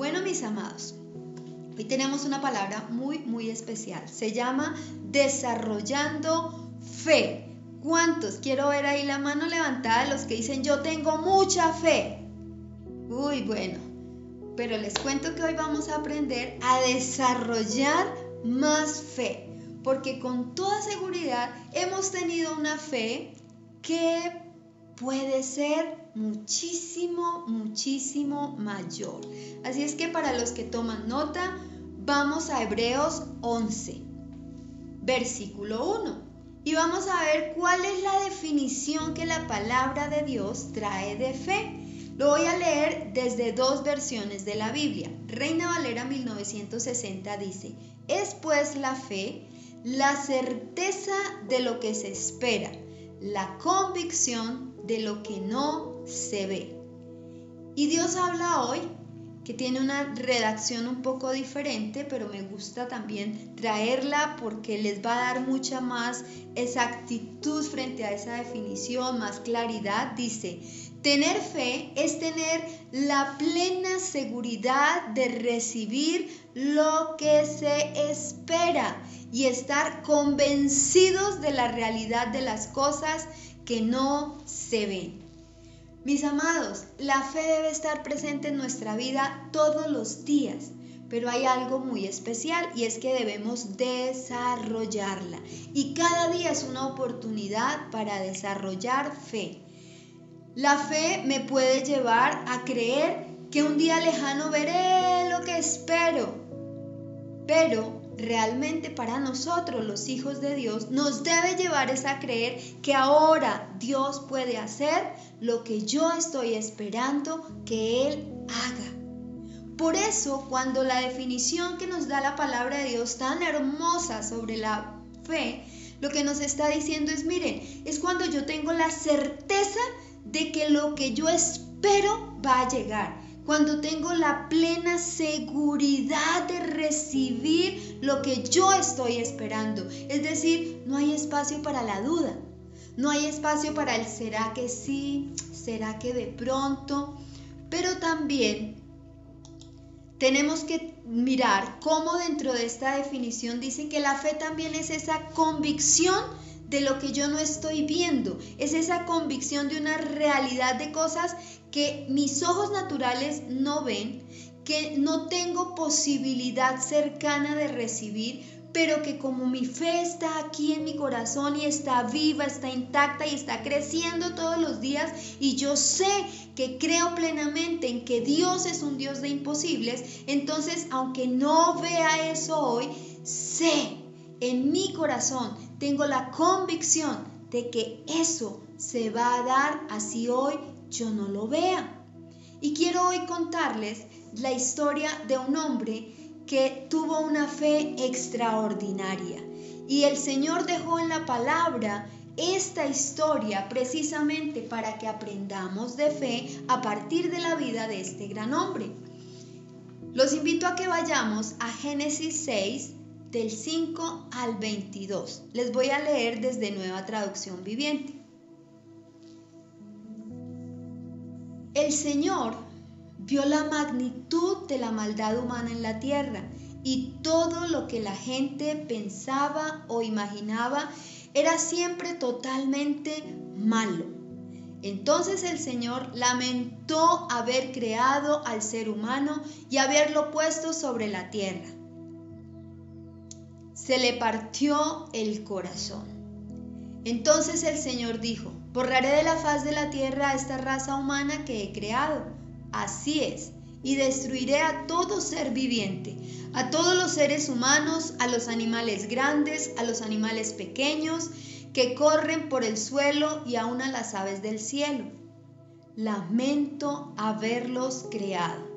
Bueno, mis amados, hoy tenemos una palabra muy, muy especial. Se llama desarrollando fe. ¿Cuántos? Quiero ver ahí la mano levantada de los que dicen yo tengo mucha fe. Uy, bueno, pero les cuento que hoy vamos a aprender a desarrollar más fe, porque con toda seguridad hemos tenido una fe que puede ser muchísimo, muchísimo mayor. Así es que para los que toman nota, vamos a Hebreos 11, versículo 1. Y vamos a ver cuál es la definición que la palabra de Dios trae de fe. Lo voy a leer desde dos versiones de la Biblia. Reina Valera 1960 dice, es pues la fe la certeza de lo que se espera, la convicción de lo que no se ve. Y Dios habla hoy que tiene una redacción un poco diferente, pero me gusta también traerla porque les va a dar mucha más exactitud frente a esa definición, más claridad. Dice, tener fe es tener la plena seguridad de recibir lo que se espera y estar convencidos de la realidad de las cosas que no se ven. Mis amados, la fe debe estar presente en nuestra vida todos los días, pero hay algo muy especial y es que debemos desarrollarla. Y cada día es una oportunidad para desarrollar fe. La fe me puede llevar a creer que un día lejano veré lo que espero, pero realmente para nosotros, los hijos de Dios, nos debe llevar es a creer que ahora Dios puede hacer lo que yo estoy esperando que Él haga. Por eso, cuando la definición que nos da la palabra de Dios tan hermosa sobre la fe, lo que nos está diciendo es, miren, es cuando yo tengo la certeza de que lo que yo espero va a llegar cuando tengo la plena seguridad de recibir lo que yo estoy esperando. Es decir, no hay espacio para la duda, no hay espacio para el será que sí, será que de pronto, pero también tenemos que mirar cómo dentro de esta definición dice que la fe también es esa convicción de lo que yo no estoy viendo, es esa convicción de una realidad de cosas que mis ojos naturales no ven, que no tengo posibilidad cercana de recibir, pero que como mi fe está aquí en mi corazón y está viva, está intacta y está creciendo todos los días y yo sé que creo plenamente en que Dios es un Dios de imposibles, entonces aunque no vea eso hoy, sé en mi corazón, tengo la convicción de que eso se va a dar así hoy yo no lo vea. Y quiero hoy contarles la historia de un hombre que tuvo una fe extraordinaria. Y el Señor dejó en la palabra esta historia precisamente para que aprendamos de fe a partir de la vida de este gran hombre. Los invito a que vayamos a Génesis 6 del 5 al 22. Les voy a leer desde Nueva Traducción Viviente. El Señor vio la magnitud de la maldad humana en la tierra y todo lo que la gente pensaba o imaginaba era siempre totalmente malo. Entonces el Señor lamentó haber creado al ser humano y haberlo puesto sobre la tierra. Se le partió el corazón. Entonces el Señor dijo, Borraré de la faz de la tierra a esta raza humana que he creado. Así es, y destruiré a todo ser viviente, a todos los seres humanos, a los animales grandes, a los animales pequeños, que corren por el suelo y aún a las aves del cielo. Lamento haberlos creado.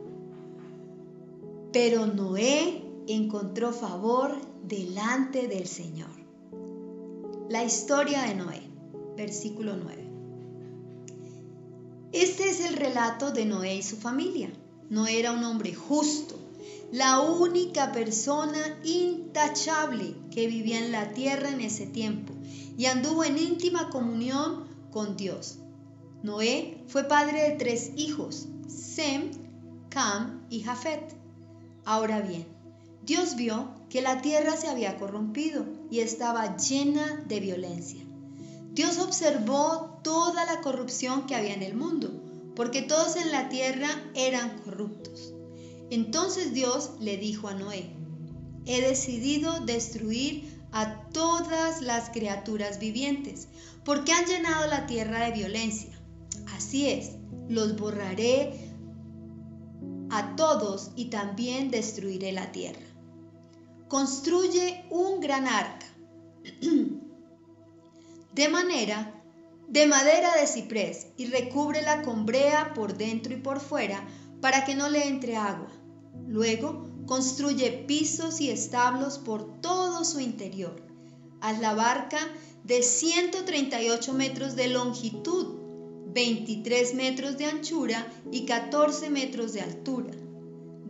Pero Noé encontró favor delante del Señor. La historia de Noé versículo 9. Este es el relato de Noé y su familia. Noé era un hombre justo, la única persona intachable que vivía en la tierra en ese tiempo y anduvo en íntima comunión con Dios. Noé fue padre de tres hijos, Sem, Cam y Jafet. Ahora bien, Dios vio que la tierra se había corrompido y estaba llena de violencia. Dios observó toda la corrupción que había en el mundo, porque todos en la tierra eran corruptos. Entonces Dios le dijo a Noé, he decidido destruir a todas las criaturas vivientes, porque han llenado la tierra de violencia. Así es, los borraré a todos y también destruiré la tierra construye un gran arca de manera de madera de ciprés y recúbrela con brea por dentro y por fuera para que no le entre agua. Luego construye pisos y establos por todo su interior. Haz la barca de 138 metros de longitud, 23 metros de anchura y 14 metros de altura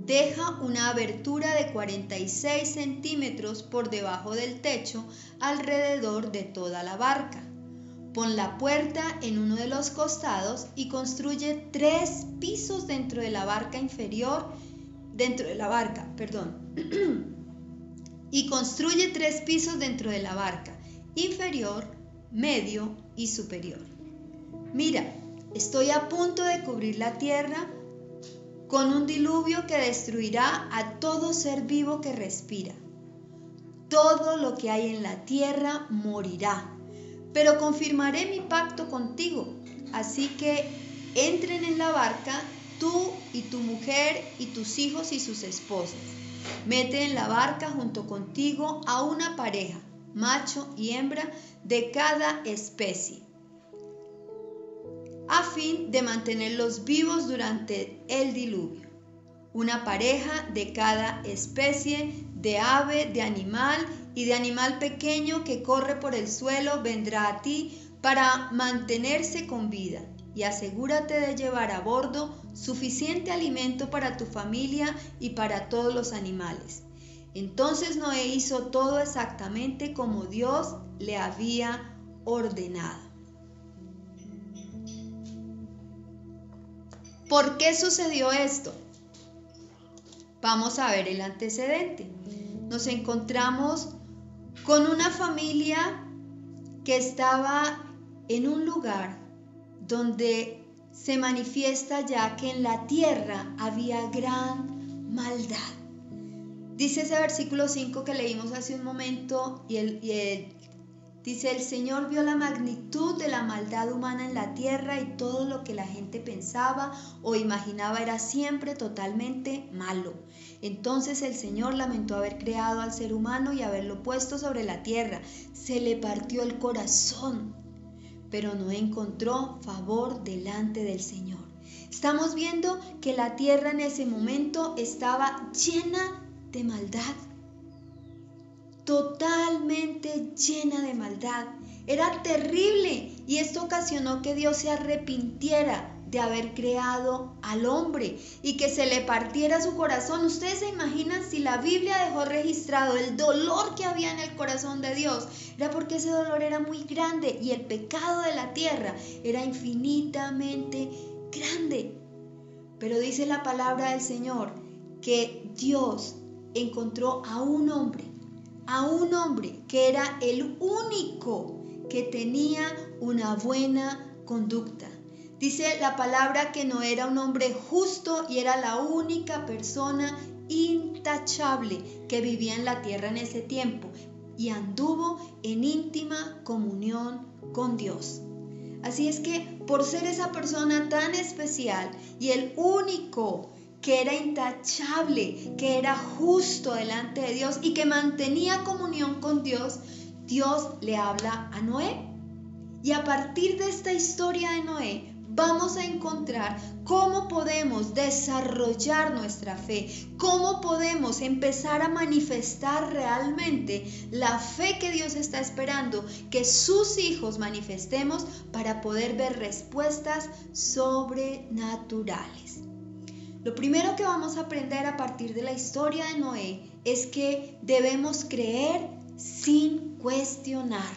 deja una abertura de 46 centímetros por debajo del techo alrededor de toda la barca. Pon la puerta en uno de los costados y construye tres pisos dentro de la barca inferior, dentro de la barca, perdón. y construye tres pisos dentro de la barca, inferior, medio y superior. Mira, estoy a punto de cubrir la tierra con un diluvio que destruirá a todo ser vivo que respira. Todo lo que hay en la tierra morirá, pero confirmaré mi pacto contigo. Así que entren en la barca tú y tu mujer y tus hijos y sus esposas. Mete en la barca junto contigo a una pareja, macho y hembra, de cada especie a fin de mantenerlos vivos durante el diluvio. Una pareja de cada especie de ave, de animal y de animal pequeño que corre por el suelo vendrá a ti para mantenerse con vida y asegúrate de llevar a bordo suficiente alimento para tu familia y para todos los animales. Entonces Noé hizo todo exactamente como Dios le había ordenado. ¿Por qué sucedió esto? Vamos a ver el antecedente. Nos encontramos con una familia que estaba en un lugar donde se manifiesta ya que en la tierra había gran maldad. Dice ese versículo 5 que leímos hace un momento y el, y el Dice, el Señor vio la magnitud de la maldad humana en la tierra y todo lo que la gente pensaba o imaginaba era siempre totalmente malo. Entonces el Señor lamentó haber creado al ser humano y haberlo puesto sobre la tierra. Se le partió el corazón, pero no encontró favor delante del Señor. Estamos viendo que la tierra en ese momento estaba llena de maldad totalmente llena de maldad. Era terrible y esto ocasionó que Dios se arrepintiera de haber creado al hombre y que se le partiera su corazón. Ustedes se imaginan si la Biblia dejó registrado el dolor que había en el corazón de Dios. Era porque ese dolor era muy grande y el pecado de la tierra era infinitamente grande. Pero dice la palabra del Señor que Dios encontró a un hombre a un hombre que era el único que tenía una buena conducta. Dice la palabra que no era un hombre justo y era la única persona intachable que vivía en la tierra en ese tiempo y anduvo en íntima comunión con Dios. Así es que por ser esa persona tan especial y el único que era intachable, que era justo delante de Dios y que mantenía comunión con Dios, Dios le habla a Noé. Y a partir de esta historia de Noé, vamos a encontrar cómo podemos desarrollar nuestra fe, cómo podemos empezar a manifestar realmente la fe que Dios está esperando que sus hijos manifestemos para poder ver respuestas sobrenaturales. Lo primero que vamos a aprender a partir de la historia de Noé es que debemos creer sin cuestionar.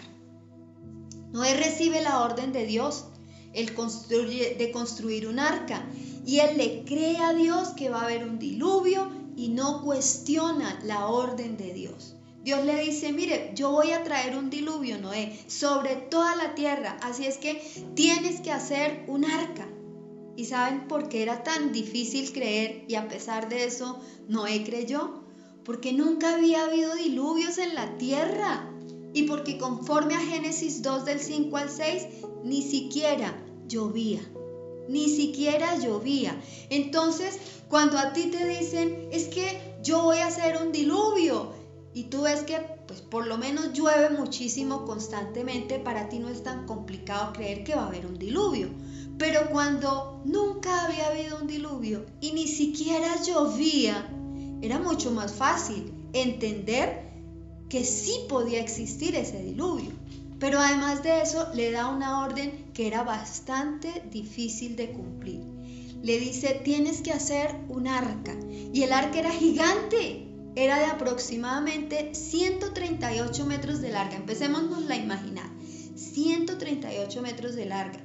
Noé recibe la orden de Dios. el de construir un arca. Y él le cree a Dios que va a haber un diluvio y no cuestiona la orden de Dios. Dios le dice, mire, yo voy a traer un diluvio, Noé, sobre toda la tierra. Así es que tienes que hacer un arca. ¿Y saben por qué era tan difícil creer y a pesar de eso Noé creyó? Porque nunca había habido diluvios en la tierra y porque conforme a Génesis 2 del 5 al 6, ni siquiera llovía, ni siquiera llovía. Entonces, cuando a ti te dicen, es que yo voy a hacer un diluvio, y tú ves que pues por lo menos llueve muchísimo constantemente, para ti no es tan complicado creer que va a haber un diluvio. Pero cuando nunca había habido un diluvio y ni siquiera llovía, era mucho más fácil entender que sí podía existir ese diluvio. Pero además de eso le da una orden que era bastante difícil de cumplir. Le dice, tienes que hacer un arca. Y el arca era gigante, era de aproximadamente 138 metros de larga. Empecemos a imaginar. 138 metros de larga,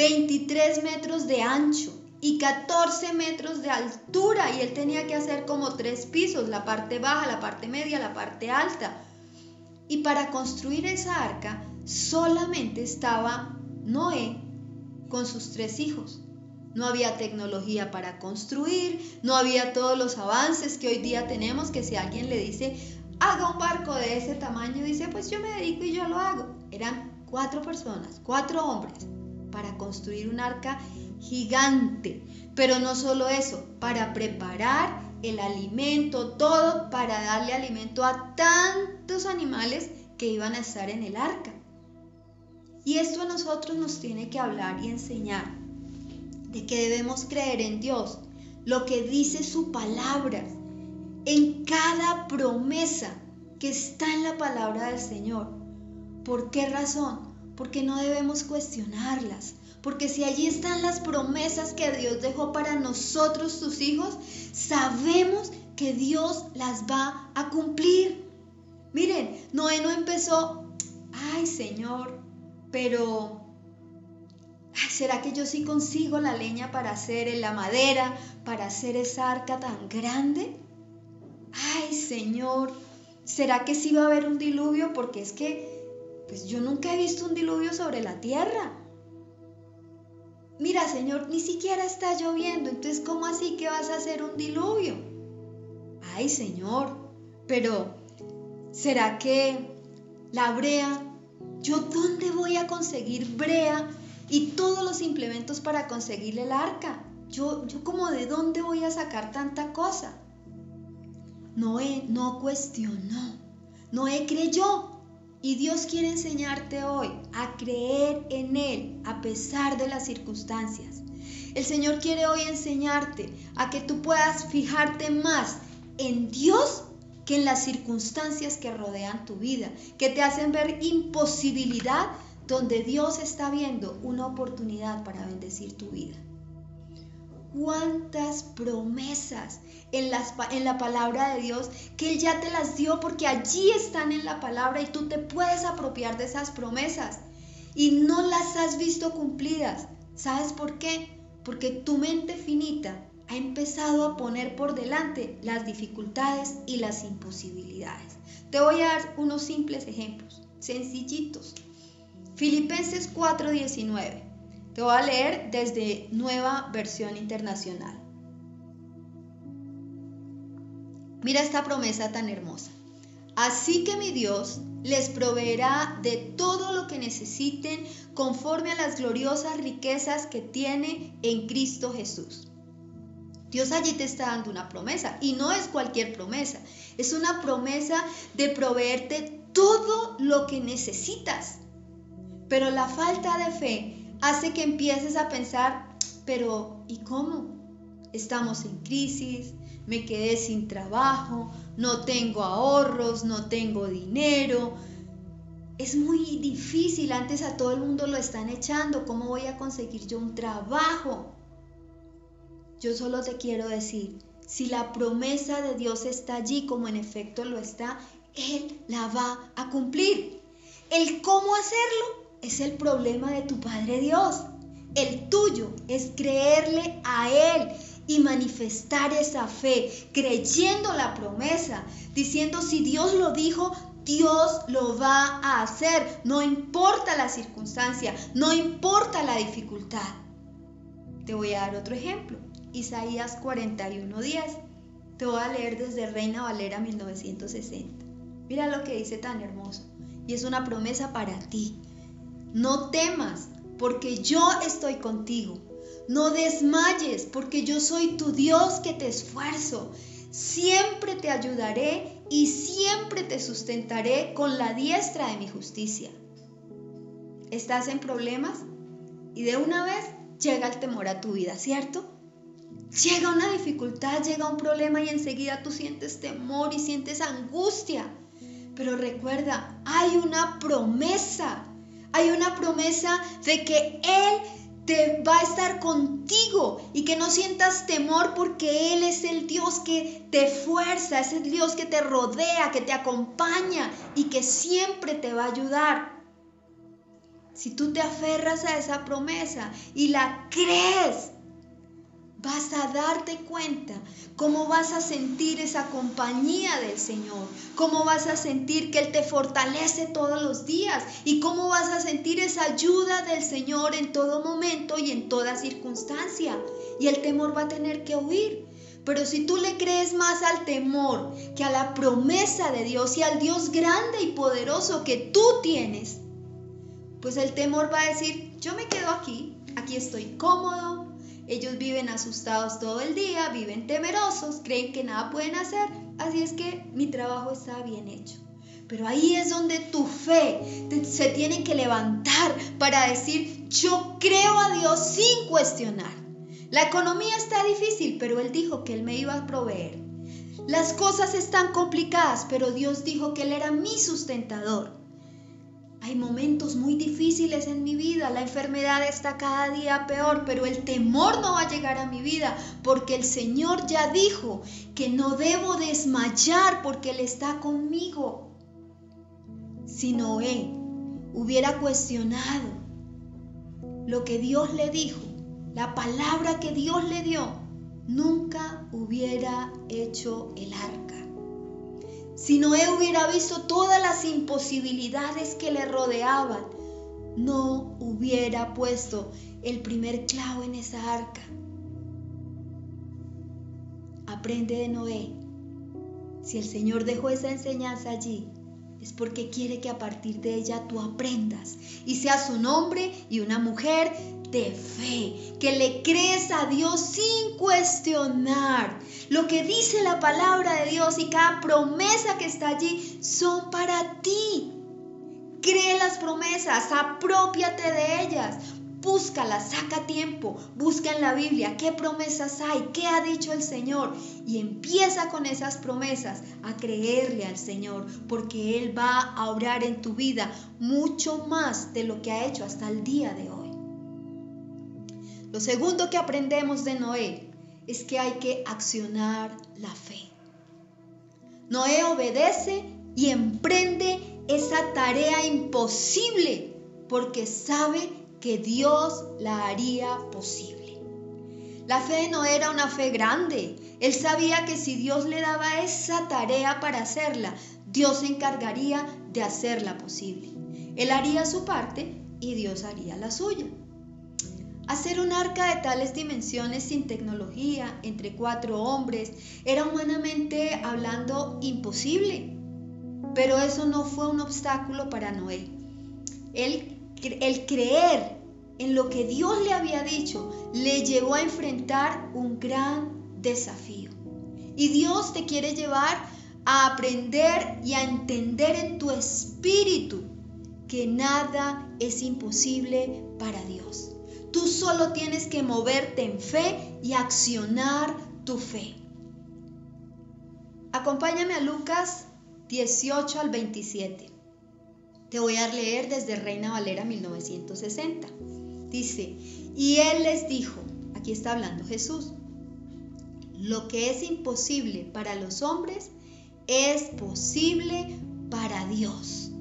23 metros de ancho y 14 metros de altura y él tenía que hacer como tres pisos, la parte baja, la parte media, la parte alta. Y para construir esa arca solamente estaba Noé con sus tres hijos. No había tecnología para construir, no había todos los avances que hoy día tenemos, que si alguien le dice, haga un barco de ese tamaño, dice, pues yo me dedico y yo lo hago. Eran cuatro personas, cuatro hombres, para construir un arca gigante. Pero no solo eso, para preparar el alimento, todo para darle alimento a tantos animales que iban a estar en el arca. Y esto a nosotros nos tiene que hablar y enseñar de que debemos creer en Dios, lo que dice su palabra, en cada promesa que está en la palabra del Señor. ¿Por qué razón? Porque no debemos cuestionarlas, porque si allí están las promesas que Dios dejó para nosotros, sus hijos, sabemos que Dios las va a cumplir. Miren, Noé no empezó, ay Señor, pero ¿será que yo sí consigo la leña para hacer la madera, para hacer esa arca tan grande? Ay Señor, ¿será que sí va a haber un diluvio? Porque es que, pues yo nunca he visto un diluvio sobre la tierra mira Señor, ni siquiera está lloviendo, entonces ¿cómo así que vas a hacer un diluvio? Ay Señor, pero ¿será que la brea, yo dónde voy a conseguir brea y todos los implementos para conseguir el arca? Yo, yo como de dónde voy a sacar tanta cosa? Noé no cuestionó, Noé creyó y Dios quiere enseñarte hoy a creer en Él a pesar de las circunstancias. El Señor quiere hoy enseñarte a que tú puedas fijarte más en Dios que en las circunstancias que rodean tu vida, que te hacen ver imposibilidad donde Dios está viendo una oportunidad para bendecir tu vida cuántas promesas en, la palabra de Dios que Él ya te las dio porque allí están en la palabra y tú te puedes apropiar de esas promesas y no las has visto cumplidas. ¿Sabes por qué? Porque tu mente finita ha empezado a poner por delante las dificultades y las imposibilidades. Te voy a dar unos simples ejemplos, sencillitos. Filipenses 4:19. Te voy a leer desde Nueva Versión Internacional. Mira esta promesa tan hermosa. Así que mi Dios les proveerá de todo lo que necesiten conforme a las gloriosas riquezas que tiene en Cristo Jesús. Dios allí te está dando una promesa y no es cualquier promesa, es una promesa de proveerte todo lo que necesitas. Pero la falta de fe hace que empieces a pensar, pero ¿y cómo? Estamos en crisis, me quedé sin trabajo, no tengo ahorros, no tengo dinero. Es muy difícil, antes a todo el mundo lo están echando, ¿cómo voy a conseguir yo un trabajo? Yo solo te quiero decir, si la promesa de Dios está allí como en efecto lo está, Él la va a cumplir. El cómo hacerlo es el problema de tu Padre Dios. El tuyo es creerle a Él y manifestar esa fe, creyendo la promesa, diciendo si Dios lo dijo, Dios lo va a hacer, no importa la circunstancia, no importa la dificultad. Te voy a dar otro ejemplo, Isaías 41:10. Te voy a leer desde Reina Valera 1960. Mira lo que dice tan hermoso. Y es una promesa para ti. No temas, porque yo estoy contigo. No desmayes, porque yo soy tu Dios que te esfuerzo. Siempre te ayudaré y siempre te sustentaré con la diestra de mi justicia. ¿Estás en problemas? Y de una vez llega el temor a tu vida, ¿cierto? Llega una dificultad, llega un problema y enseguida tú sientes temor y sientes angustia. Pero recuerda, hay una promesa, hay una promesa de que Él te va a estar contigo y que no sientas temor porque Él es el Dios que te fuerza, es el Dios que te rodea, que te acompaña y que siempre te va a ayudar. Si tú te aferras a esa promesa y la crees, vas a darte cuenta cómo vas a sentir esa compañía del Señor, cómo vas a sentir que Él te fortalece todos los días y cómo vas a sentir esa ayuda del Señor en todo momento y en toda circunstancia. Y el temor va a tener que huir. Pero si tú le crees más al temor que a la promesa de Dios y al Dios grande y poderoso que tú tienes, pues el temor va a decir, yo me quedo aquí, aquí estoy cómodo, ellos viven asustados todo el día, viven temerosos, creen que nada pueden hacer, así es que mi trabajo está bien hecho. Pero ahí es donde tu fe se tiene que levantar para decir, yo creo a Dios sin cuestionar. La economía está difícil, pero Él dijo que Él me iba a proveer. Las cosas están complicadas, pero Dios dijo que Él era mi sustentador. Hay momentos muy difíciles en mi vida, la enfermedad está cada día peor, pero el temor no va a llegar a mi vida porque el Señor ya dijo que no debo desmayar porque Él está conmigo. Si Noé hubiera cuestionado lo que Dios le dijo, la palabra que Dios le dio, nunca hubiera hecho el arca. Si Noé hubiera visto todas las imposibilidades que le rodeaban, no hubiera puesto el primer clavo en esa arca. Aprende de Noé. Si el Señor dejó esa enseñanza allí, es porque quiere que a partir de ella tú aprendas y seas un hombre y una mujer de fe, que le crees a Dios sin cuestionar. Lo que dice la palabra de Dios y cada promesa que está allí son para ti. Cree las promesas, apropiate de ellas, búscalas, saca tiempo, busca en la Biblia qué promesas hay, qué ha dicho el Señor y empieza con esas promesas a creerle al Señor, porque Él va a obrar en tu vida mucho más de lo que ha hecho hasta el día de hoy. Lo segundo que aprendemos de Noé es que hay que accionar la fe. Noé obedece y emprende esa tarea imposible porque sabe que Dios la haría posible. La fe de Noé era una fe grande. Él sabía que si Dios le daba esa tarea para hacerla, Dios se encargaría de hacerla posible. Él haría su parte y Dios haría la suya. Hacer un arca de tales dimensiones sin tecnología, entre cuatro hombres, era humanamente hablando imposible. Pero eso no fue un obstáculo para Noé. El, el creer en lo que Dios le había dicho le llevó a enfrentar un gran desafío. Y Dios te quiere llevar a aprender y a entender en tu espíritu que nada es imposible para Dios. Tú solo tienes que moverte en fe y accionar tu fe. Acompáñame a Lucas 18 al 27. Te voy a leer desde Reina Valera 1960. Dice, y él les dijo, aquí está hablando Jesús, lo que es imposible para los hombres es posible para Dios.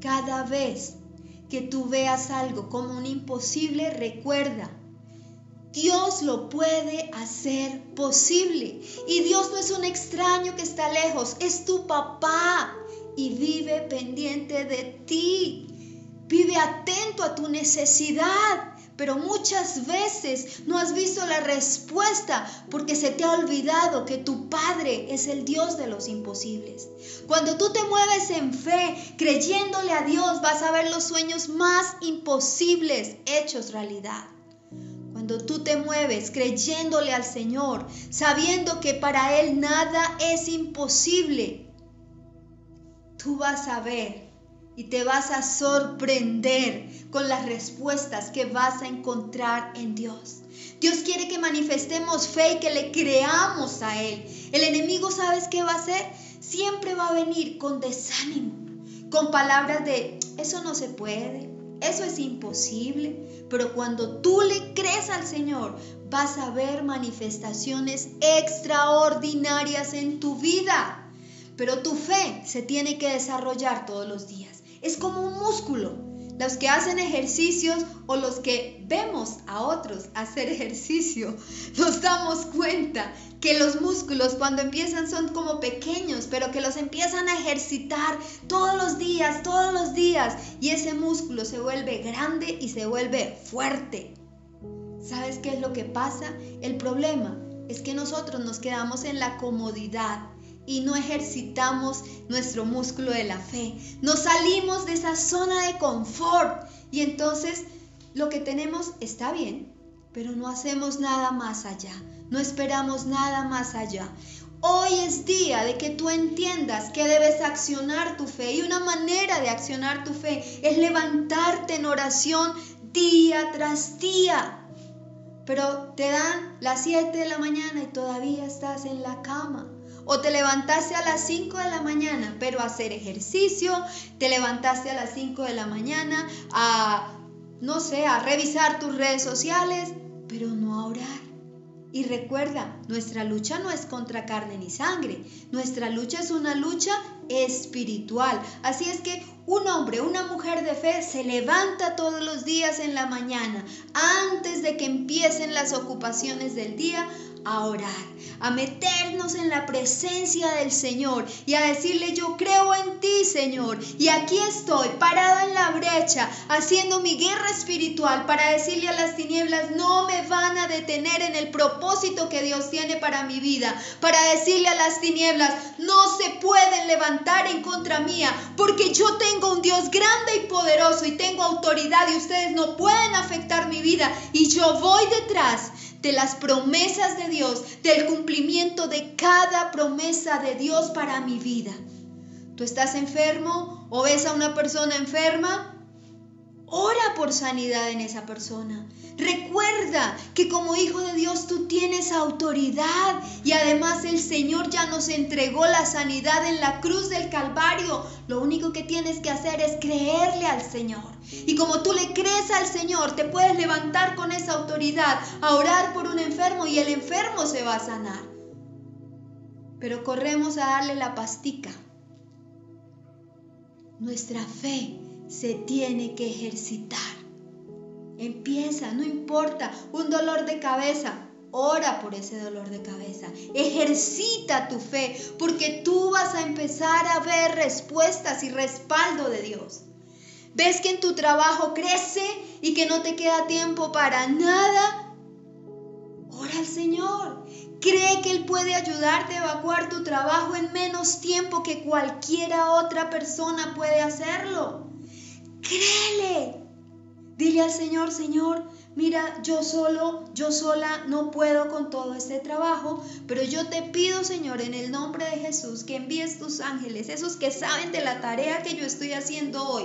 Cada vez que tú veas algo como un imposible, recuerda, Dios lo puede hacer posible. Y Dios no es un extraño que está lejos, es tu papá y vive pendiente de ti. Vive atento a tu necesidad. Pero muchas veces no has visto la respuesta porque se te ha olvidado que tu Padre es el Dios de los imposibles. Cuando tú te mueves en fe, creyéndole a Dios, vas a ver los sueños más imposibles hechos realidad. Cuando tú te mueves creyéndole al Señor, sabiendo que para Él nada es imposible, tú vas a ver y te vas a sorprender con las respuestas que vas a encontrar en Dios. Dios quiere que manifestemos fe y que le creamos a Él. El enemigo, ¿sabes qué va a hacer? Siempre va a venir con desánimo, con palabras de, eso no se puede, eso es imposible. Pero cuando tú le crees al Señor, vas a ver manifestaciones extraordinarias en tu vida. Pero tu fe se tiene que desarrollar todos los días. Es como un músculo. Los que hacen ejercicios o los que vemos a otros hacer ejercicio, nos damos cuenta que los músculos cuando empiezan son como pequeños, pero que los empiezan a ejercitar todos los días, todos los días, y ese músculo se vuelve grande y se vuelve fuerte. ¿Sabes qué es lo que pasa? El problema es que nosotros nos quedamos en la comodidad y no ejercitamos nuestro músculo de la fe. Nos salimos de esa zona de confort y entonces lo que tenemos está bien, pero no hacemos nada más allá, no esperamos nada más allá. Hoy es día de que tú entiendas que debes accionar tu fe y una manera de accionar tu fe es levantarte en oración día tras día. Pero te dan las 7 de la mañana y todavía estás en la cama. O te levantaste a las 5 de la mañana, pero a hacer ejercicio, te levantaste a las 5 de la mañana a, no sé, a revisar tus redes sociales, pero no a orar. Y recuerda, nuestra lucha no es contra carne ni sangre, nuestra lucha es una lucha espiritual. Así es que un hombre, una mujer de fe se levanta todos los días en la mañana, antes de que empiecen las ocupaciones del día, a orar, a meternos en la presencia del Señor y a decirle, yo creo en ti, Señor, y aquí estoy, parado en la brecha, haciendo mi guerra espiritual para decirle a las tinieblas, no me van a detener en el propósito que Dios tiene para mi vida, para decirle a las tinieblas, no se pueden levantar en contra mía, porque yo tengo un Dios grande y poderoso y tengo autoridad y ustedes no pueden afectar mi vida y yo voy detrás de las promesas de Dios, del cumplimiento de cada promesa de Dios para mi vida. ¿Tú estás enfermo o ves a una persona enferma? Ora por sanidad en esa persona. Recuerda que como hijo de Dios tú tienes autoridad y además el Señor ya nos entregó la sanidad en la cruz del Calvario. Lo único que tienes que hacer es creerle al Señor. Y como tú le crees al Señor, te puedes levantar con esa autoridad a orar por un enfermo y el enfermo se va a sanar. Pero corremos a darle la pastica. Nuestra fe se tiene que ejercitar. Empieza, no importa, un dolor de cabeza, Ora por ese dolor de cabeza. Ejercita tu fe porque tú vas a empezar a ver respuestas y respaldo de Dios. Ves que en tu trabajo crece y que no te queda tiempo para nada. Ora al Señor. Cree que Él puede ayudarte a evacuar tu trabajo en menos tiempo que cualquiera otra persona puede hacerlo. Créele. Dile al Señor, Señor, mira, yo solo, yo sola no puedo con todo este trabajo, pero yo te pido, Señor, en el nombre de Jesús, que envíes tus ángeles, esos que saben de la tarea que yo estoy haciendo hoy,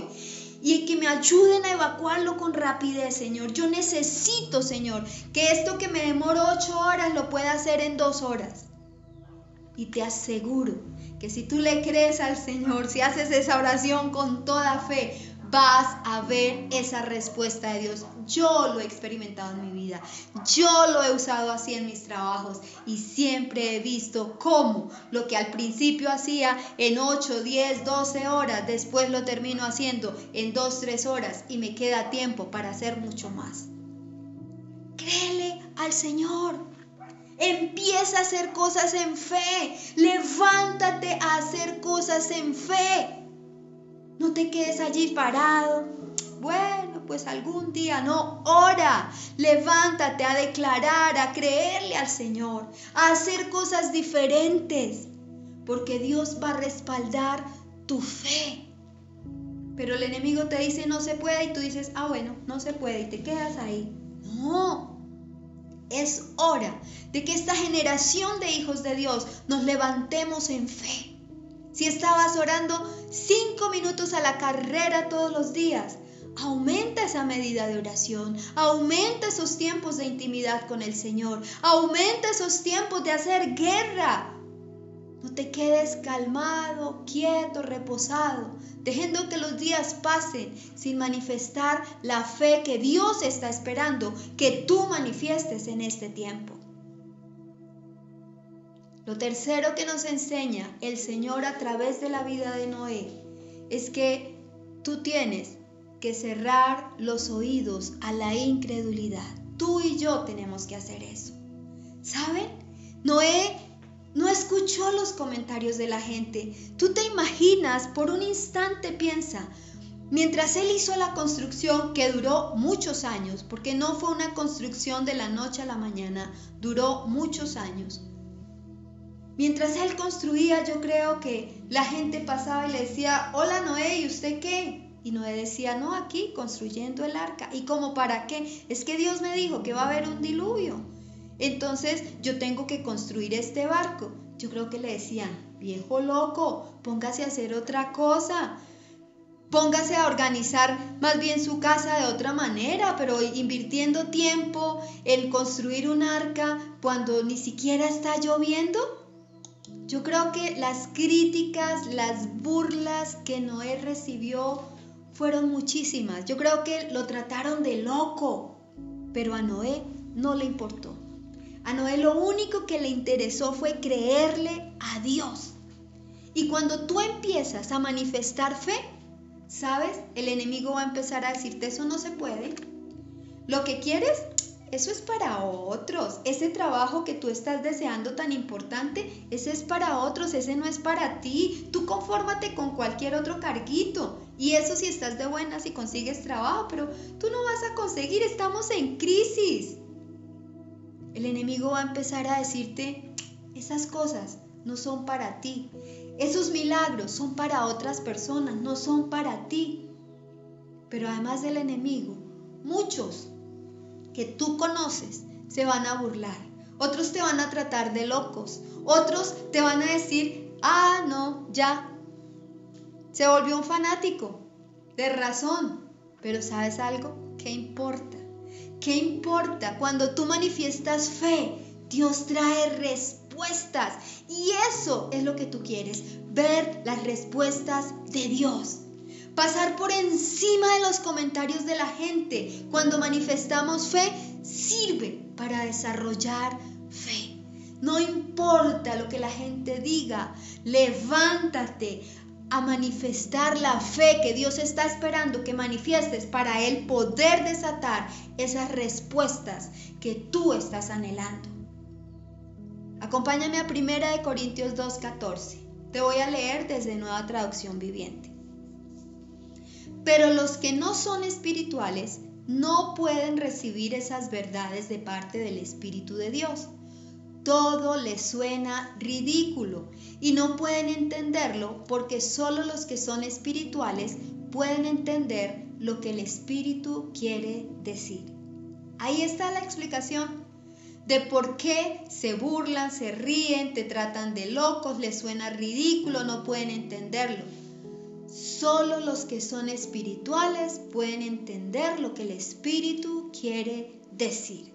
y que me ayuden a evacuarlo con rapidez, Señor. Yo necesito, Señor, que esto que me demoro ocho horas lo pueda hacer en dos horas. Y te aseguro que si tú le crees al Señor, si haces esa oración con toda fe, vas a ver esa respuesta de Dios. Yo lo he experimentado en mi vida, yo lo he usado así en mis trabajos y siempre he visto cómo lo que al principio hacía en 8, 10, 12 horas, después lo termino haciendo en 2, 3 horas y me queda tiempo para hacer mucho más. Créele al Señor. Empieza a hacer cosas en fe. Levántate a hacer cosas en fe. No te quedes allí parado. Bueno, pues algún día no. Ora. Levántate a declarar, a creerle al Señor, a hacer cosas diferentes. Porque Dios va a respaldar tu fe. Pero el enemigo te dice no se puede y tú dices, ah bueno, no se puede y te quedas ahí. No, es hora de que esta generación de hijos de Dios nos levantemos en fe. Si estabas orando cinco minutos a la carrera todos los días, aumenta esa medida de oración, aumenta esos tiempos de intimidad con el Señor, aumenta esos tiempos de hacer guerra no te quedes calmado, quieto, reposado, dejando que los días pasen sin manifestar la fe que Dios está esperando que tú manifiestes en este tiempo. Lo tercero que nos enseña el Señor a través de la vida de Noé es que tú tienes que cerrar los oídos a la incredulidad. Tú y yo tenemos que hacer eso. ¿Saben? Noé no escuchó los comentarios de la gente. Tú te imaginas, por un instante piensa, mientras él hizo la construcción que duró muchos años, porque no fue una construcción de la noche a la mañana, duró muchos años. Mientras él construía, yo creo que la gente pasaba y le decía, hola Noé, ¿y usted qué? Y Noé decía, no, aquí construyendo el arca. ¿Y cómo para qué? Es que Dios me dijo que va a haber un diluvio. Entonces yo tengo que construir este barco. Yo creo que le decían, viejo loco, póngase a hacer otra cosa. Póngase a organizar más bien su casa de otra manera, pero invirtiendo tiempo en construir un arca cuando ni siquiera está lloviendo. Yo creo que las críticas, las burlas que Noé recibió fueron muchísimas. Yo creo que lo trataron de loco, pero a Noé no le importó. A Noé lo único que le interesó fue creerle a Dios. Y cuando tú empiezas a manifestar fe, ¿sabes? El enemigo va a empezar a decirte, eso no se puede. Lo que quieres, eso es para otros. Ese trabajo que tú estás deseando tan importante, ese es para otros, ese no es para ti. Tú confórmate con cualquier otro carguito. Y eso si estás de buenas y consigues trabajo, pero tú no vas a conseguir, estamos en crisis. El enemigo va a empezar a decirte, esas cosas no son para ti. Esos milagros son para otras personas, no son para ti. Pero además del enemigo, muchos que tú conoces se van a burlar. Otros te van a tratar de locos. Otros te van a decir, ah, no, ya. Se volvió un fanático. De razón. Pero ¿sabes algo? ¿Qué importa? ¿Qué importa? Cuando tú manifiestas fe, Dios trae respuestas. Y eso es lo que tú quieres, ver las respuestas de Dios. Pasar por encima de los comentarios de la gente cuando manifestamos fe sirve para desarrollar fe. No importa lo que la gente diga, levántate, a manifestar la fe que Dios está esperando que manifiestes para Él poder desatar esas respuestas que tú estás anhelando. Acompáñame a 1 de Corintios 2:14. Te voy a leer desde Nueva Traducción Viviente. Pero los que no son espirituales no pueden recibir esas verdades de parte del Espíritu de Dios todo les suena ridículo y no pueden entenderlo porque solo los que son espirituales pueden entender lo que el Espíritu quiere decir. Ahí está la explicación de por qué se burlan, se ríen, te tratan de locos, les suena ridículo, no pueden entenderlo. Solo los que son espirituales pueden entender lo que el Espíritu quiere decir.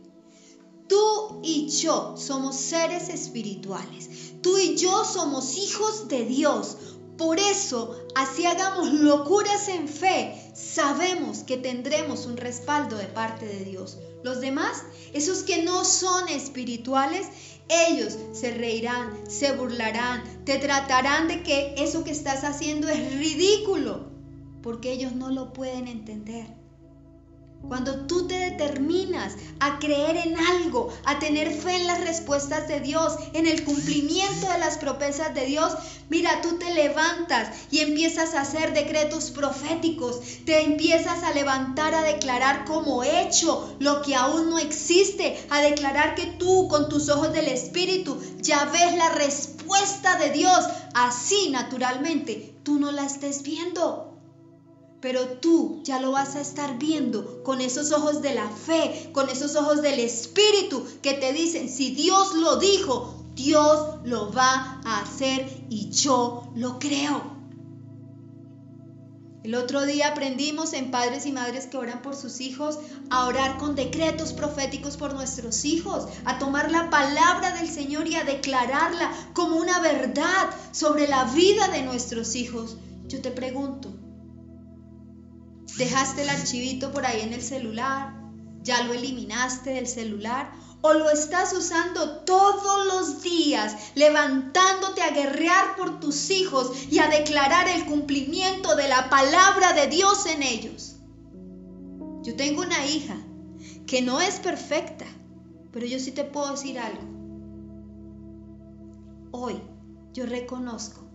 Tú y yo somos seres espirituales. Tú y yo somos hijos de Dios. Por eso, así hagamos locuras en fe, sabemos que tendremos un respaldo de parte de Dios. Los demás, esos que no son espirituales, ellos se reirán, se burlarán, te tratarán de que eso que estás haciendo es ridículo, porque ellos no lo pueden entender. Cuando tú te determinas a creer en algo, a tener fe en las respuestas de Dios, en el cumplimiento de las promesas de Dios, mira, tú te levantas y empiezas a hacer decretos proféticos, te empiezas a levantar a declarar como hecho lo que aún no existe, a declarar que tú con tus ojos del Espíritu ya ves la respuesta de Dios, así naturalmente tú no la estés viendo pero tú ya lo vas a estar viendo con esos ojos de la fe, con esos ojos del Espíritu que te dicen, si Dios lo dijo, Dios lo va a hacer y yo lo creo. El otro día aprendimos en padres y madres que oran por sus hijos a orar con decretos proféticos por nuestros hijos, a tomar la palabra del Señor y a declararla como una verdad sobre la vida de nuestros hijos. Yo te pregunto, ¿Dejaste el archivito por ahí en el celular? ¿Ya lo eliminaste del celular? ¿O lo estás usando todos los días, levantándote a guerrear por tus hijos y a declarar el cumplimiento de la palabra de Dios en ellos? Yo tengo una hija que no es perfecta, pero yo sí te puedo decir algo. Hoy yo reconozco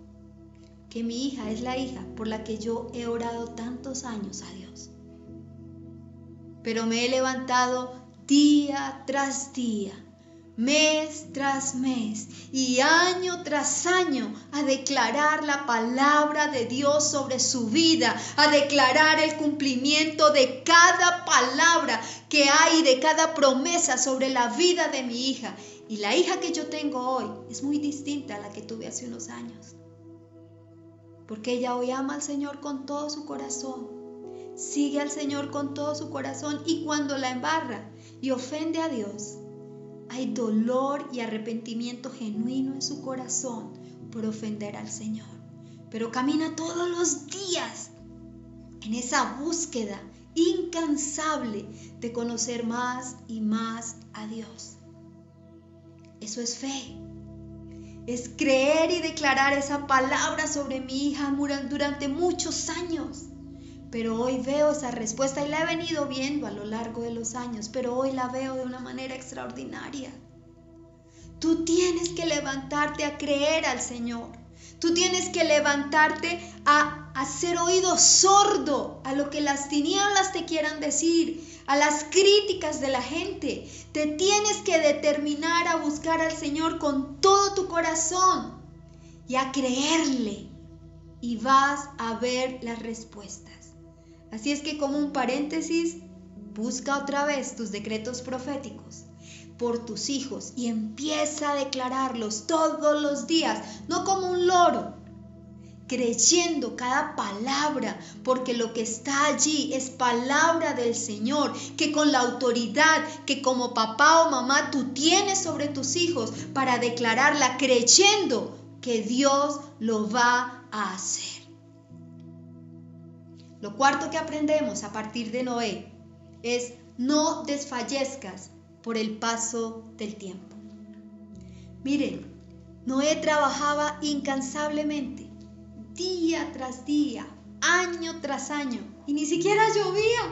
que mi hija es la hija por la que yo he orado tantos años a Dios. Pero me he levantado día tras día, mes tras mes y año tras año a declarar la palabra de Dios sobre su vida, a declarar el cumplimiento de cada palabra que hay, de cada promesa sobre la vida de mi hija. Y la hija que yo tengo hoy es muy distinta a la que tuve hace unos años porque ella hoy ama al Señor con todo su corazón. Sigue al Señor con todo su corazón y cuando la embarra y ofende a Dios, hay dolor y arrepentimiento genuino en su corazón por ofender al Señor. Pero camina todos los días en esa búsqueda incansable de conocer más y más a Dios. Eso es fe es creer y declarar esa palabra sobre mi hija durante muchos años. Pero hoy veo esa respuesta y la he venido viendo a lo largo de los años, pero hoy la veo de una manera extraordinaria. Tú tienes que levantarte a creer al Señor. Tú tienes que levantarte a hacer oído sordo a lo que las tinieblas te quieran decir, a las críticas de la gente. Te tienes que determinar a buscar al Señor con todo tu corazón y a creerle y vas a ver las respuestas. Así es que como un paréntesis, busca otra vez tus decretos proféticos por tus hijos y empieza a declararlos todos los días, no como un loro, creyendo cada palabra, porque lo que está allí es palabra del Señor, que con la autoridad que como papá o mamá tú tienes sobre tus hijos para declararla, creyendo que Dios lo va a hacer. Lo cuarto que aprendemos a partir de Noé es no desfallezcas por el paso del tiempo. Miren, Noé trabajaba incansablemente día tras día, año tras año, y ni siquiera llovía.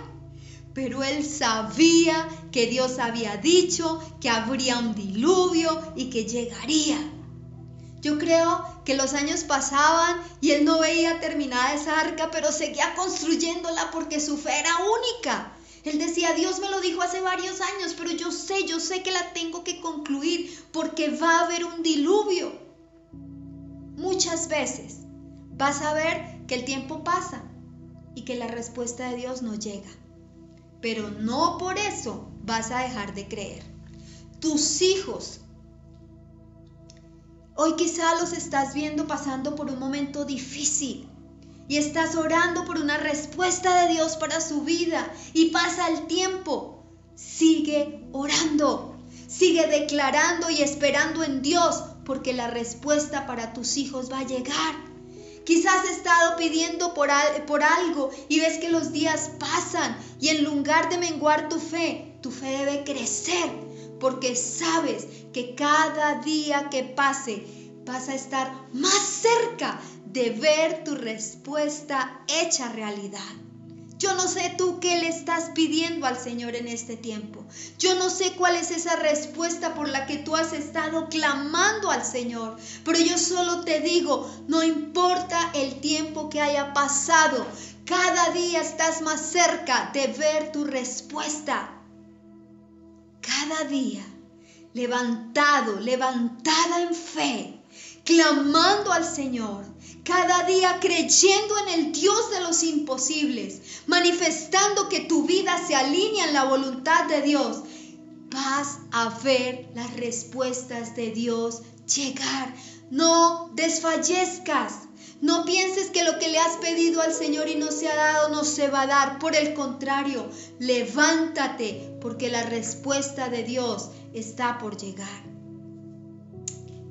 Pero él sabía que Dios había dicho que habría un diluvio y que llegaría. Yo creo que los años pasaban y él no veía terminada esa arca, pero seguía construyéndola porque su fe era única. Él decía, Dios me lo dijo hace varios años, pero yo sé, yo sé que la tengo que concluir porque va a haber un diluvio. Muchas veces vas a ver que el tiempo pasa y que la respuesta de Dios no llega. Pero no por eso vas a dejar de creer. Tus hijos, hoy quizá los estás viendo pasando por un momento difícil y estás orando por una respuesta de Dios para su vida y pasa el tiempo. Sigue orando, sigue declarando y esperando en Dios porque la respuesta para tus hijos va a llegar. Quizás has estado pidiendo por, por algo y ves que los días pasan y en lugar de menguar tu fe, tu fe debe crecer porque sabes que cada día que pase vas a estar más cerca de ver tu respuesta hecha realidad. Yo no sé tú qué le estás pidiendo al Señor en este tiempo. Yo no sé cuál es esa respuesta por la que tú has estado clamando al Señor. Pero yo solo te digo, no importa el tiempo que haya pasado, cada día estás más cerca de ver tu respuesta. Cada día, levantado, levantada en fe, clamando al Señor, cada día creyendo en el Dios de los imposibles, manifestando que tu vida se alinea en la voluntad de Dios, vas a ver las respuestas de Dios llegar. No desfallezcas. No pienses que lo que le has pedido al Señor y no se ha dado no se va a dar. Por el contrario, levántate porque la respuesta de Dios está por llegar.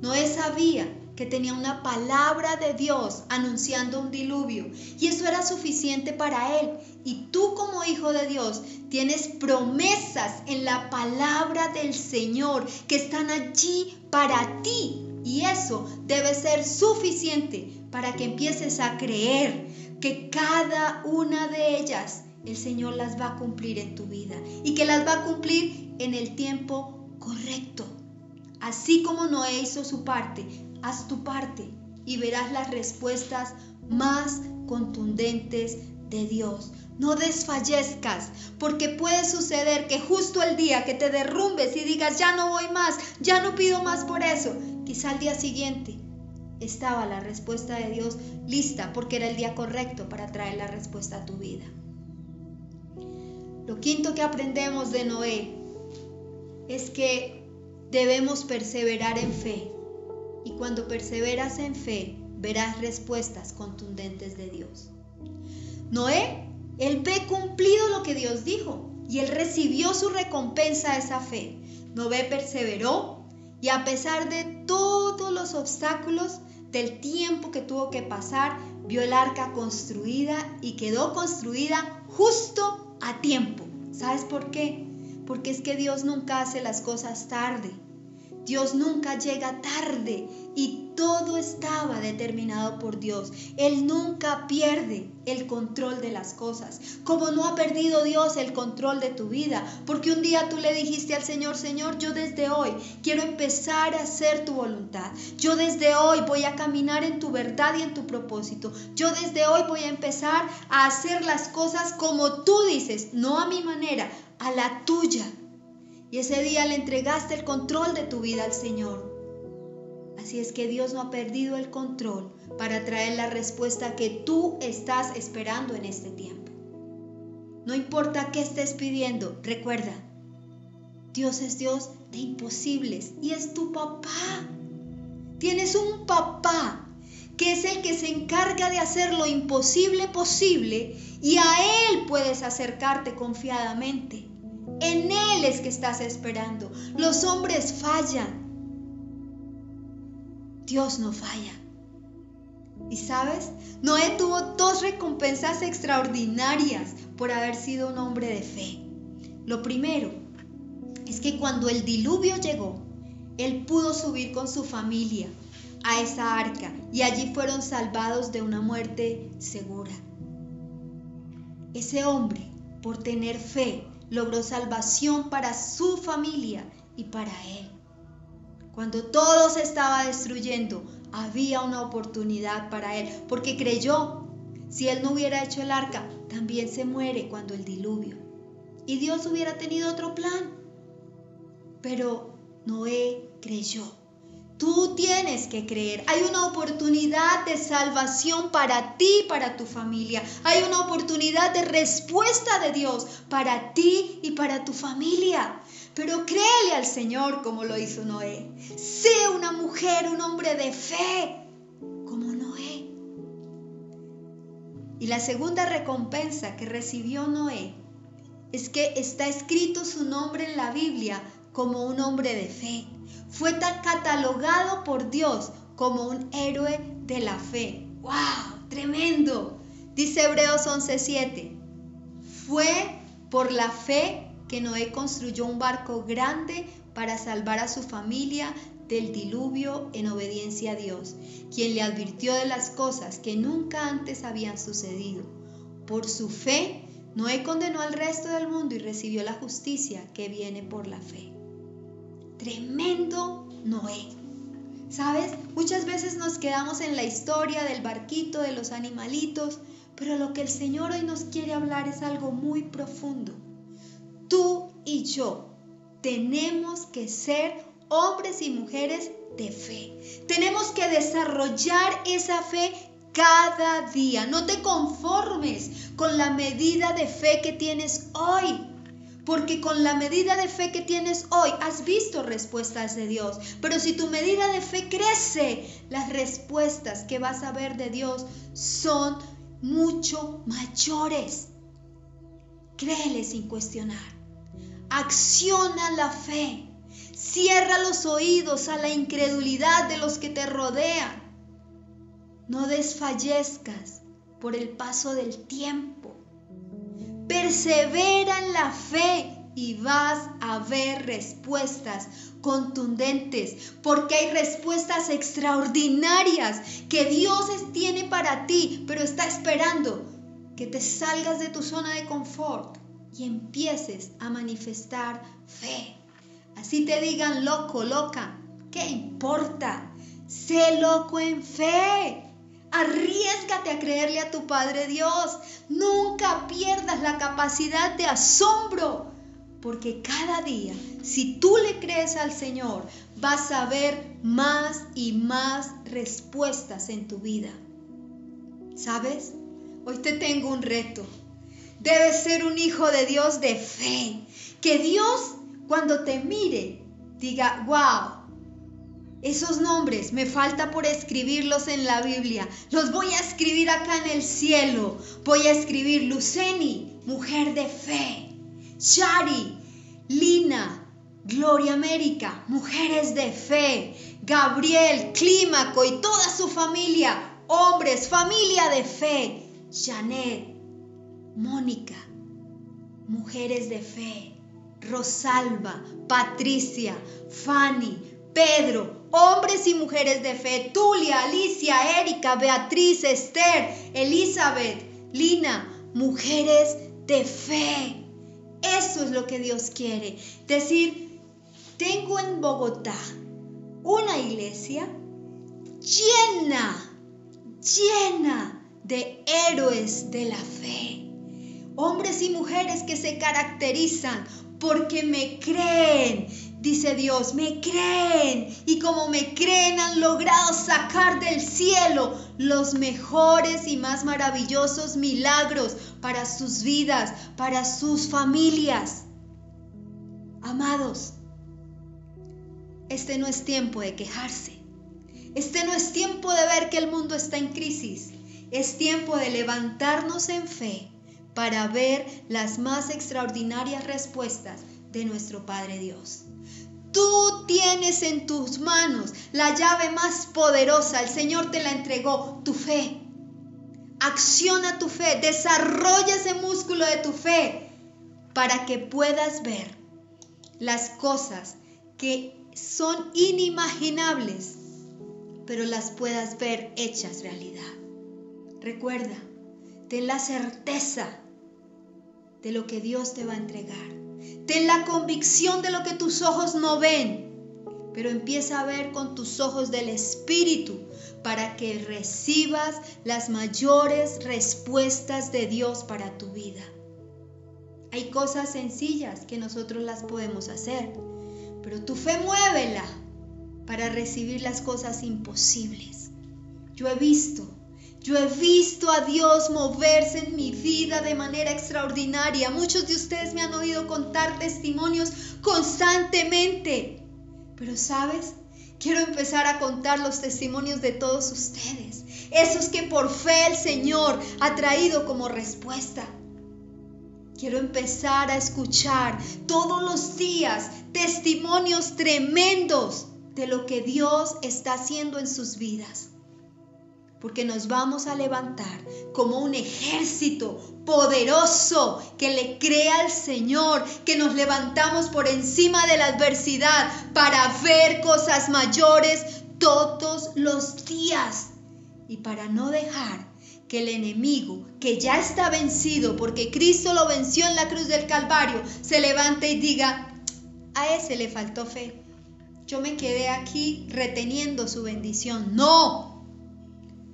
Noé sabía que tenía una palabra de Dios anunciando un diluvio y eso era suficiente para él. Y tú como hijo de Dios tienes promesas en la palabra del Señor que están allí para ti y eso debe ser suficiente para que empieces a creer que cada una de ellas el Señor las va a cumplir en tu vida y que las va a cumplir en el tiempo correcto. Así como Noé hizo su parte, haz tu parte y verás las respuestas más contundentes de Dios. No desfallezcas, porque puede suceder que justo el día que te derrumbes y digas, ya no voy más, ya no pido más por eso, quizá al día siguiente estaba la respuesta de Dios lista, porque era el día correcto para traer la respuesta a tu vida. Lo quinto que aprendemos de Noé es que debemos perseverar en fe y cuando perseveras en fe, verás respuestas contundentes de Dios. Noé, él ve cumplido lo que Dios dijo y él recibió su recompensa a esa fe. Noé perseveró y a pesar de todos los obstáculos del tiempo que tuvo que pasar, vio el arca construida y quedó construida justo a tiempo. ¿Sabes por qué? Porque es que Dios nunca hace las cosas tarde. Dios nunca llega tarde y todo estaba determinado por Dios. Él nunca pierde el control de las cosas, como no ha perdido Dios el control de tu vida, porque un día tú le dijiste al Señor, Señor, yo desde hoy quiero empezar a hacer tu voluntad. Yo desde hoy voy a caminar en tu verdad y en tu propósito. Yo desde hoy voy a empezar a hacer las cosas como tú dices, no a mi manera, a la tuya. Y ese día le entregaste el control de tu vida al Señor. Así es que Dios no ha perdido el control para traer la respuesta que tú estás esperando en este tiempo. No importa qué estés pidiendo, recuerda, Dios es Dios de imposibles y es tu papá. Tienes un papá que es el que se encarga de hacer lo imposible posible y a Él puedes acercarte confiadamente. En Él es que estás esperando. Los hombres fallan. Dios no falla. Y sabes, Noé tuvo dos recompensas extraordinarias por haber sido un hombre de fe. Lo primero es que cuando el diluvio llegó, él pudo subir con su familia a esa arca y allí fueron salvados de una muerte segura. Ese hombre, por tener fe, logró salvación para su familia y para él. Cuando todo se estaba destruyendo, había una oportunidad para él, porque creyó, si él no hubiera hecho el arca, también se muere cuando el diluvio. Y Dios hubiera tenido otro plan. Pero Noé creyó. Tú tienes que creer. Hay una oportunidad de salvación para ti para tu familia. Hay una oportunidad de respuesta de Dios para ti y para tu familia. Pero créele al Señor como lo hizo Noé. Sé una mujer, un hombre de fe como Noé. Y la segunda recompensa que recibió Noé es que está escrito su nombre en la Biblia como un hombre de fe fue catalogado por Dios como un héroe de la fe. ¡Wow! Tremendo. Dice Hebreos 11:7. Fue por la fe que Noé construyó un barco grande para salvar a su familia del diluvio en obediencia a Dios, quien le advirtió de las cosas que nunca antes habían sucedido. Por su fe, Noé condenó al resto del mundo y recibió la justicia que viene por la fe. Tremendo Noé. ¿Sabes? Muchas veces nos quedamos en la historia del barquito, de los animalitos, pero lo que el Señor hoy nos quiere hablar es algo muy profundo. Tú y yo tenemos que ser hombres y mujeres de fe. Tenemos que desarrollar esa fe cada día. No te conformes con la medida de fe que tienes hoy. Porque con la medida de fe que tienes hoy has visto respuestas de Dios. Pero si tu medida de fe crece, las respuestas que vas a ver de Dios son mucho mayores. Créele sin cuestionar. Acciona la fe. Cierra los oídos a la incredulidad de los que te rodean. No desfallezcas por el paso del tiempo. Persevera en la fe y vas a ver respuestas contundentes, porque hay respuestas extraordinarias que Dios tiene para ti, pero está esperando que te salgas de tu zona de confort y empieces a manifestar fe. Así te digan loco, loca, ¿qué importa? Sé loco en fe. Arriesgate a creerle a tu Padre Dios. Nunca pierdas la capacidad de asombro. Porque cada día, si tú le crees al Señor, vas a ver más y más respuestas en tu vida. ¿Sabes? Hoy te tengo un reto. Debes ser un hijo de Dios de fe. Que Dios, cuando te mire, diga, wow, esos nombres me falta por escribirlos en la Biblia. Los voy a escribir acá en el cielo. Voy a escribir Luceni, mujer de fe. Shari, Lina, Gloria América, mujeres de fe. Gabriel, Clímaco y toda su familia, hombres, familia de fe. Janet, Mónica, mujeres de fe. Rosalba, Patricia, Fanny, Pedro, hombres y mujeres de fe, Tulia, Alicia, Erika, Beatriz, Esther, Elizabeth, Lina, mujeres de fe. Eso es lo que Dios quiere. Decir, tengo en Bogotá una iglesia llena, llena de héroes de la fe. Hombres y mujeres que se caracterizan porque me creen, dice Dios, me creen y como me creen han logrado sacar del cielo los mejores y más maravillosos milagros para sus vidas, para sus familias. Amados, este no es tiempo de quejarse. Este no es tiempo de ver que el mundo está en crisis. Es tiempo de levantarnos en fe para ver las más extraordinarias respuestas de nuestro Padre Dios. Tú tienes en tus manos la llave más poderosa. El Señor te la entregó, tu fe. Acciona tu fe, desarrolla ese músculo de tu fe para que puedas ver las cosas que son inimaginables, pero las puedas ver hechas realidad. Recuerda, ten la certeza de lo que Dios te va a entregar. Ten la convicción de lo que tus ojos no ven, pero empieza a ver con tus ojos del Espíritu para que recibas las mayores respuestas de Dios para tu vida. Hay cosas sencillas que nosotros las podemos hacer, pero tu fe muévela para recibir las cosas imposibles. Yo he visto yo he visto a Dios moverse en mi vida de manera extraordinaria. Muchos de ustedes me han oído contar testimonios constantemente. Pero sabes, quiero empezar a contar los testimonios de todos ustedes. Esos que por fe el Señor ha traído como respuesta. Quiero empezar a escuchar todos los días testimonios tremendos de lo que Dios está haciendo en sus vidas. Porque nos vamos a levantar como un ejército poderoso que le crea al Señor, que nos levantamos por encima de la adversidad para ver cosas mayores todos los días y para no dejar que el enemigo, que ya está vencido porque Cristo lo venció en la cruz del Calvario, se levante y diga, a ese le faltó fe. Yo me quedé aquí reteniendo su bendición. No,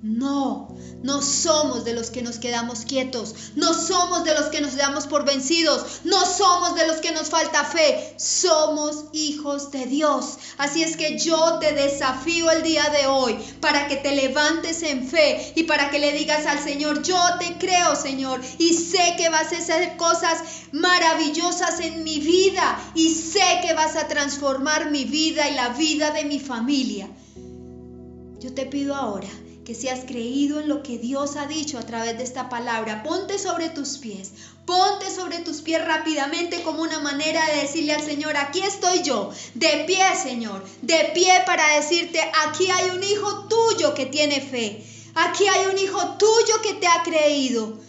no, no somos de los que nos quedamos quietos, no somos de los que nos damos por vencidos, no somos de los que nos falta fe, somos hijos de Dios. Así es que yo te desafío el día de hoy para que te levantes en fe y para que le digas al Señor, yo te creo Señor y sé que vas a hacer cosas maravillosas en mi vida y sé que vas a transformar mi vida y la vida de mi familia. Yo te pido ahora que si has creído en lo que Dios ha dicho a través de esta palabra, ponte sobre tus pies, ponte sobre tus pies rápidamente como una manera de decirle al Señor, aquí estoy yo, de pie Señor, de pie para decirte, aquí hay un hijo tuyo que tiene fe, aquí hay un hijo tuyo que te ha creído.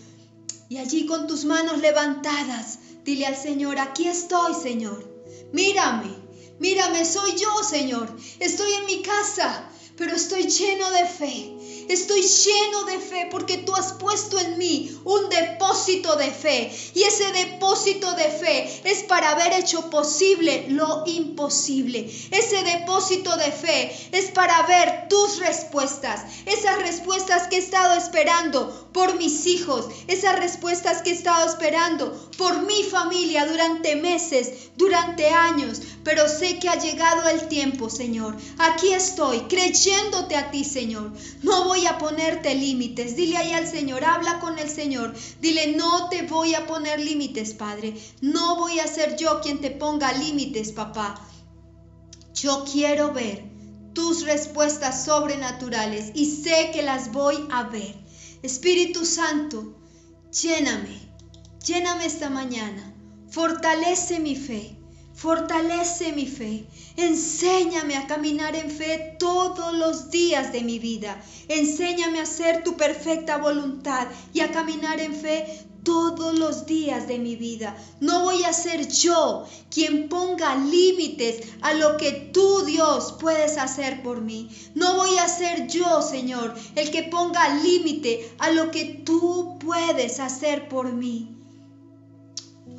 Y allí con tus manos levantadas, dile al Señor, aquí estoy Señor, mírame, mírame, soy yo Señor, estoy en mi casa, pero estoy lleno de fe. Estoy lleno de fe porque tú has puesto en mí un depósito de fe. Y ese depósito de fe es para haber hecho posible lo imposible. Ese depósito de fe es para ver tus respuestas. Esas respuestas que he estado esperando por mis hijos. Esas respuestas que he estado esperando por mi familia durante meses, durante años. Pero sé que ha llegado el tiempo, Señor. Aquí estoy creyéndote a ti, Señor. No voy a ponerte límites. Dile ahí al Señor, habla con el Señor. Dile, no te voy a poner límites, Padre. No voy a ser yo quien te ponga límites, papá. Yo quiero ver tus respuestas sobrenaturales y sé que las voy a ver. Espíritu Santo, lléname, lléname esta mañana. Fortalece mi fe. Fortalece mi fe. Enséñame a caminar en fe todos los días de mi vida. Enséñame a hacer tu perfecta voluntad y a caminar en fe todos los días de mi vida. No voy a ser yo quien ponga límites a lo que tú, Dios, puedes hacer por mí. No voy a ser yo, Señor, el que ponga límite a lo que tú puedes hacer por mí.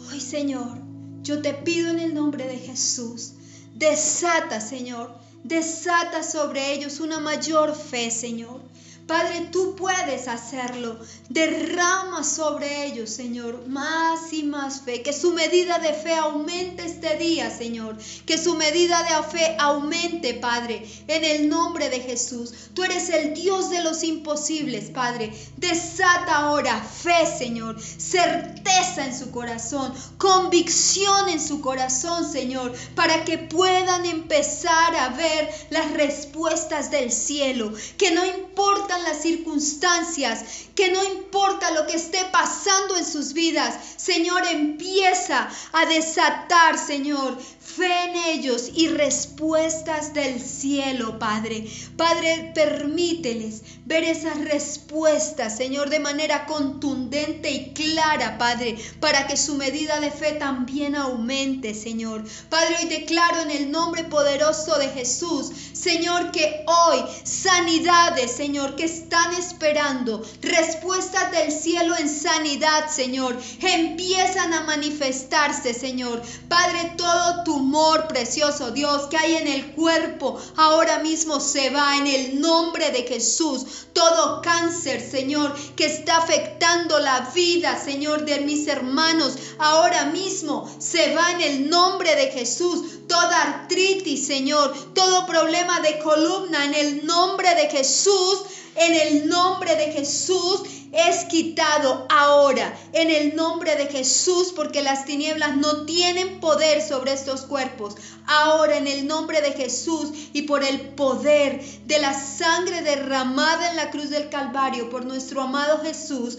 Hoy, Señor, yo te pido en el nombre de Jesús, desata, Señor, desata sobre ellos una mayor fe, Señor. Padre, tú puedes hacerlo. Derrama sobre ellos, Señor, más y más fe. Que su medida de fe aumente este día, Señor. Que su medida de fe aumente, Padre, en el nombre de Jesús. Tú eres el Dios de los imposibles, Padre. Desata ahora fe, Señor. Certeza en su corazón. Convicción en su corazón, Señor. Para que puedan empezar a ver las respuestas del cielo. Que no importa las circunstancias, que no importa lo que esté pasando en sus vidas, Señor, empieza a desatar, Señor, fe en ellos y respuestas del cielo, Padre. Padre, permíteles ver esas respuestas, Señor, de manera contundente y clara, Padre, para que su medida de fe también aumente, Señor. Padre, hoy declaro en el nombre poderoso de Jesús, Señor, que hoy sanidades, Señor, que están esperando respuestas del cielo en sanidad, Señor, empiezan a manifestarse, Señor. Padre, todo tumor precioso, Dios, que hay en el cuerpo, ahora mismo se va en el nombre de Jesús. Todo cáncer, Señor, que está afectando la vida, Señor, de mis hermanos, ahora mismo se va en el nombre de Jesús toda artritis, Señor, todo problema de columna en el nombre de Jesús, en el nombre de Jesús es quitado ahora, en el nombre de Jesús, porque las tinieblas no tienen poder sobre estos cuerpos. Ahora, en el nombre de Jesús y por el poder de la sangre derramada en la cruz del Calvario por nuestro amado Jesús,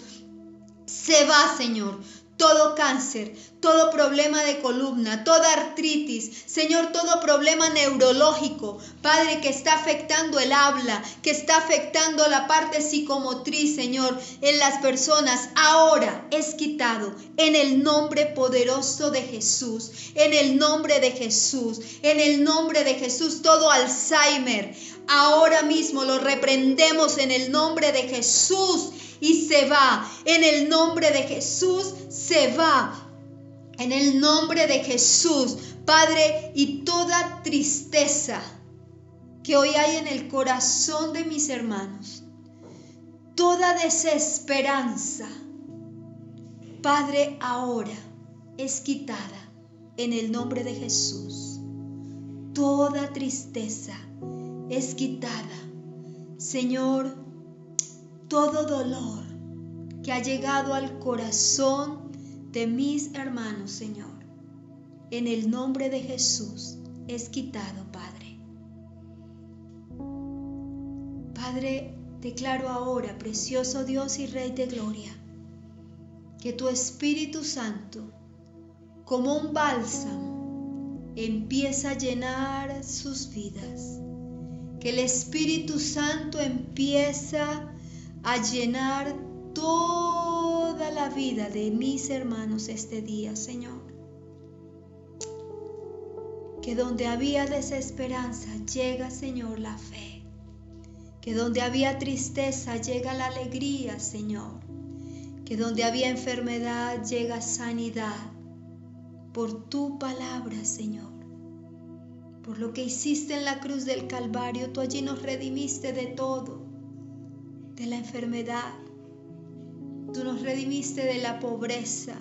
se va, Señor todo cáncer, todo problema de columna, toda artritis, Señor, todo problema neurológico, Padre, que está afectando el habla, que está afectando la parte psicomotriz, Señor, en las personas, ahora es quitado en el nombre poderoso de Jesús, en el nombre de Jesús, en el nombre de Jesús, todo Alzheimer, ahora mismo lo reprendemos en el nombre de Jesús y se va. En el nombre de Jesús se va. En el nombre de Jesús, Padre, y toda tristeza que hoy hay en el corazón de mis hermanos, toda desesperanza, Padre, ahora es quitada en el nombre de Jesús. Toda tristeza es quitada. Señor, todo dolor que ha llegado al corazón de mis hermanos, Señor, en el nombre de Jesús es quitado, Padre. Padre, declaro ahora, precioso Dios y Rey de Gloria, que tu Espíritu Santo, como un bálsamo, empieza a llenar sus vidas. Que el Espíritu Santo empieza a llenar toda la vida de mis hermanos este día, Señor. Que donde había desesperanza llega, Señor, la fe. Que donde había tristeza llega la alegría, Señor. Que donde había enfermedad llega sanidad. Por tu palabra, Señor. Por lo que hiciste en la cruz del Calvario, tú allí nos redimiste de todo de la enfermedad. Tú nos redimiste de la pobreza.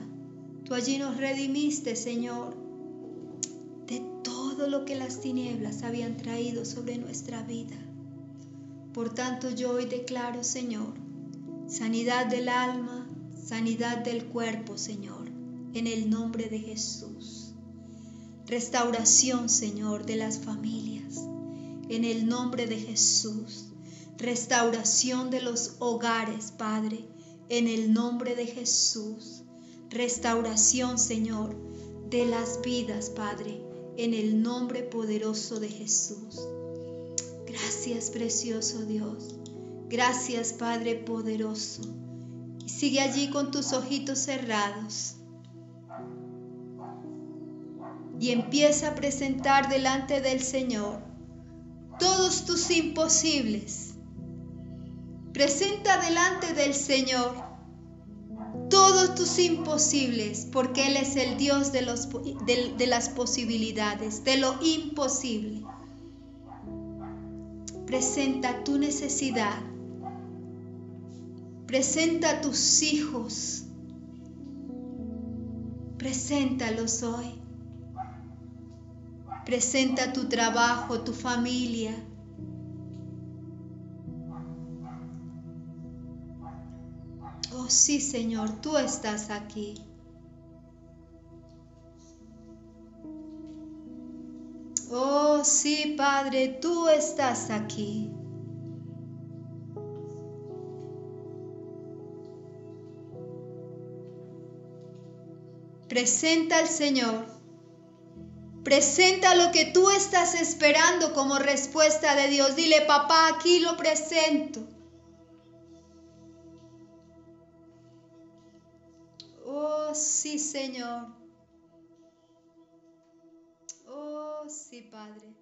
Tú allí nos redimiste, Señor, de todo lo que las tinieblas habían traído sobre nuestra vida. Por tanto, yo hoy declaro, Señor, sanidad del alma, sanidad del cuerpo, Señor, en el nombre de Jesús. Restauración, Señor, de las familias, en el nombre de Jesús restauración de los hogares, Padre, en el nombre de Jesús. Restauración, Señor, de las vidas, Padre, en el nombre poderoso de Jesús. Gracias, precioso Dios. Gracias, Padre poderoso. Sigue allí con tus ojitos cerrados. Y empieza a presentar delante del Señor todos tus imposibles Presenta delante del Señor todos tus imposibles, porque Él es el Dios de, las posibilidades, de lo imposible. Presenta tu necesidad. Presenta tus hijos. Preséntalos hoy. Presenta tu trabajo, tu familia, sí Señor, tú estás aquí. Oh sí Padre, tú estás aquí. Presenta al Señor. Presenta lo que tú estás esperando como respuesta de Dios. Dile, papá, aquí lo presento. sí, Señor. Oh, sí, Padre.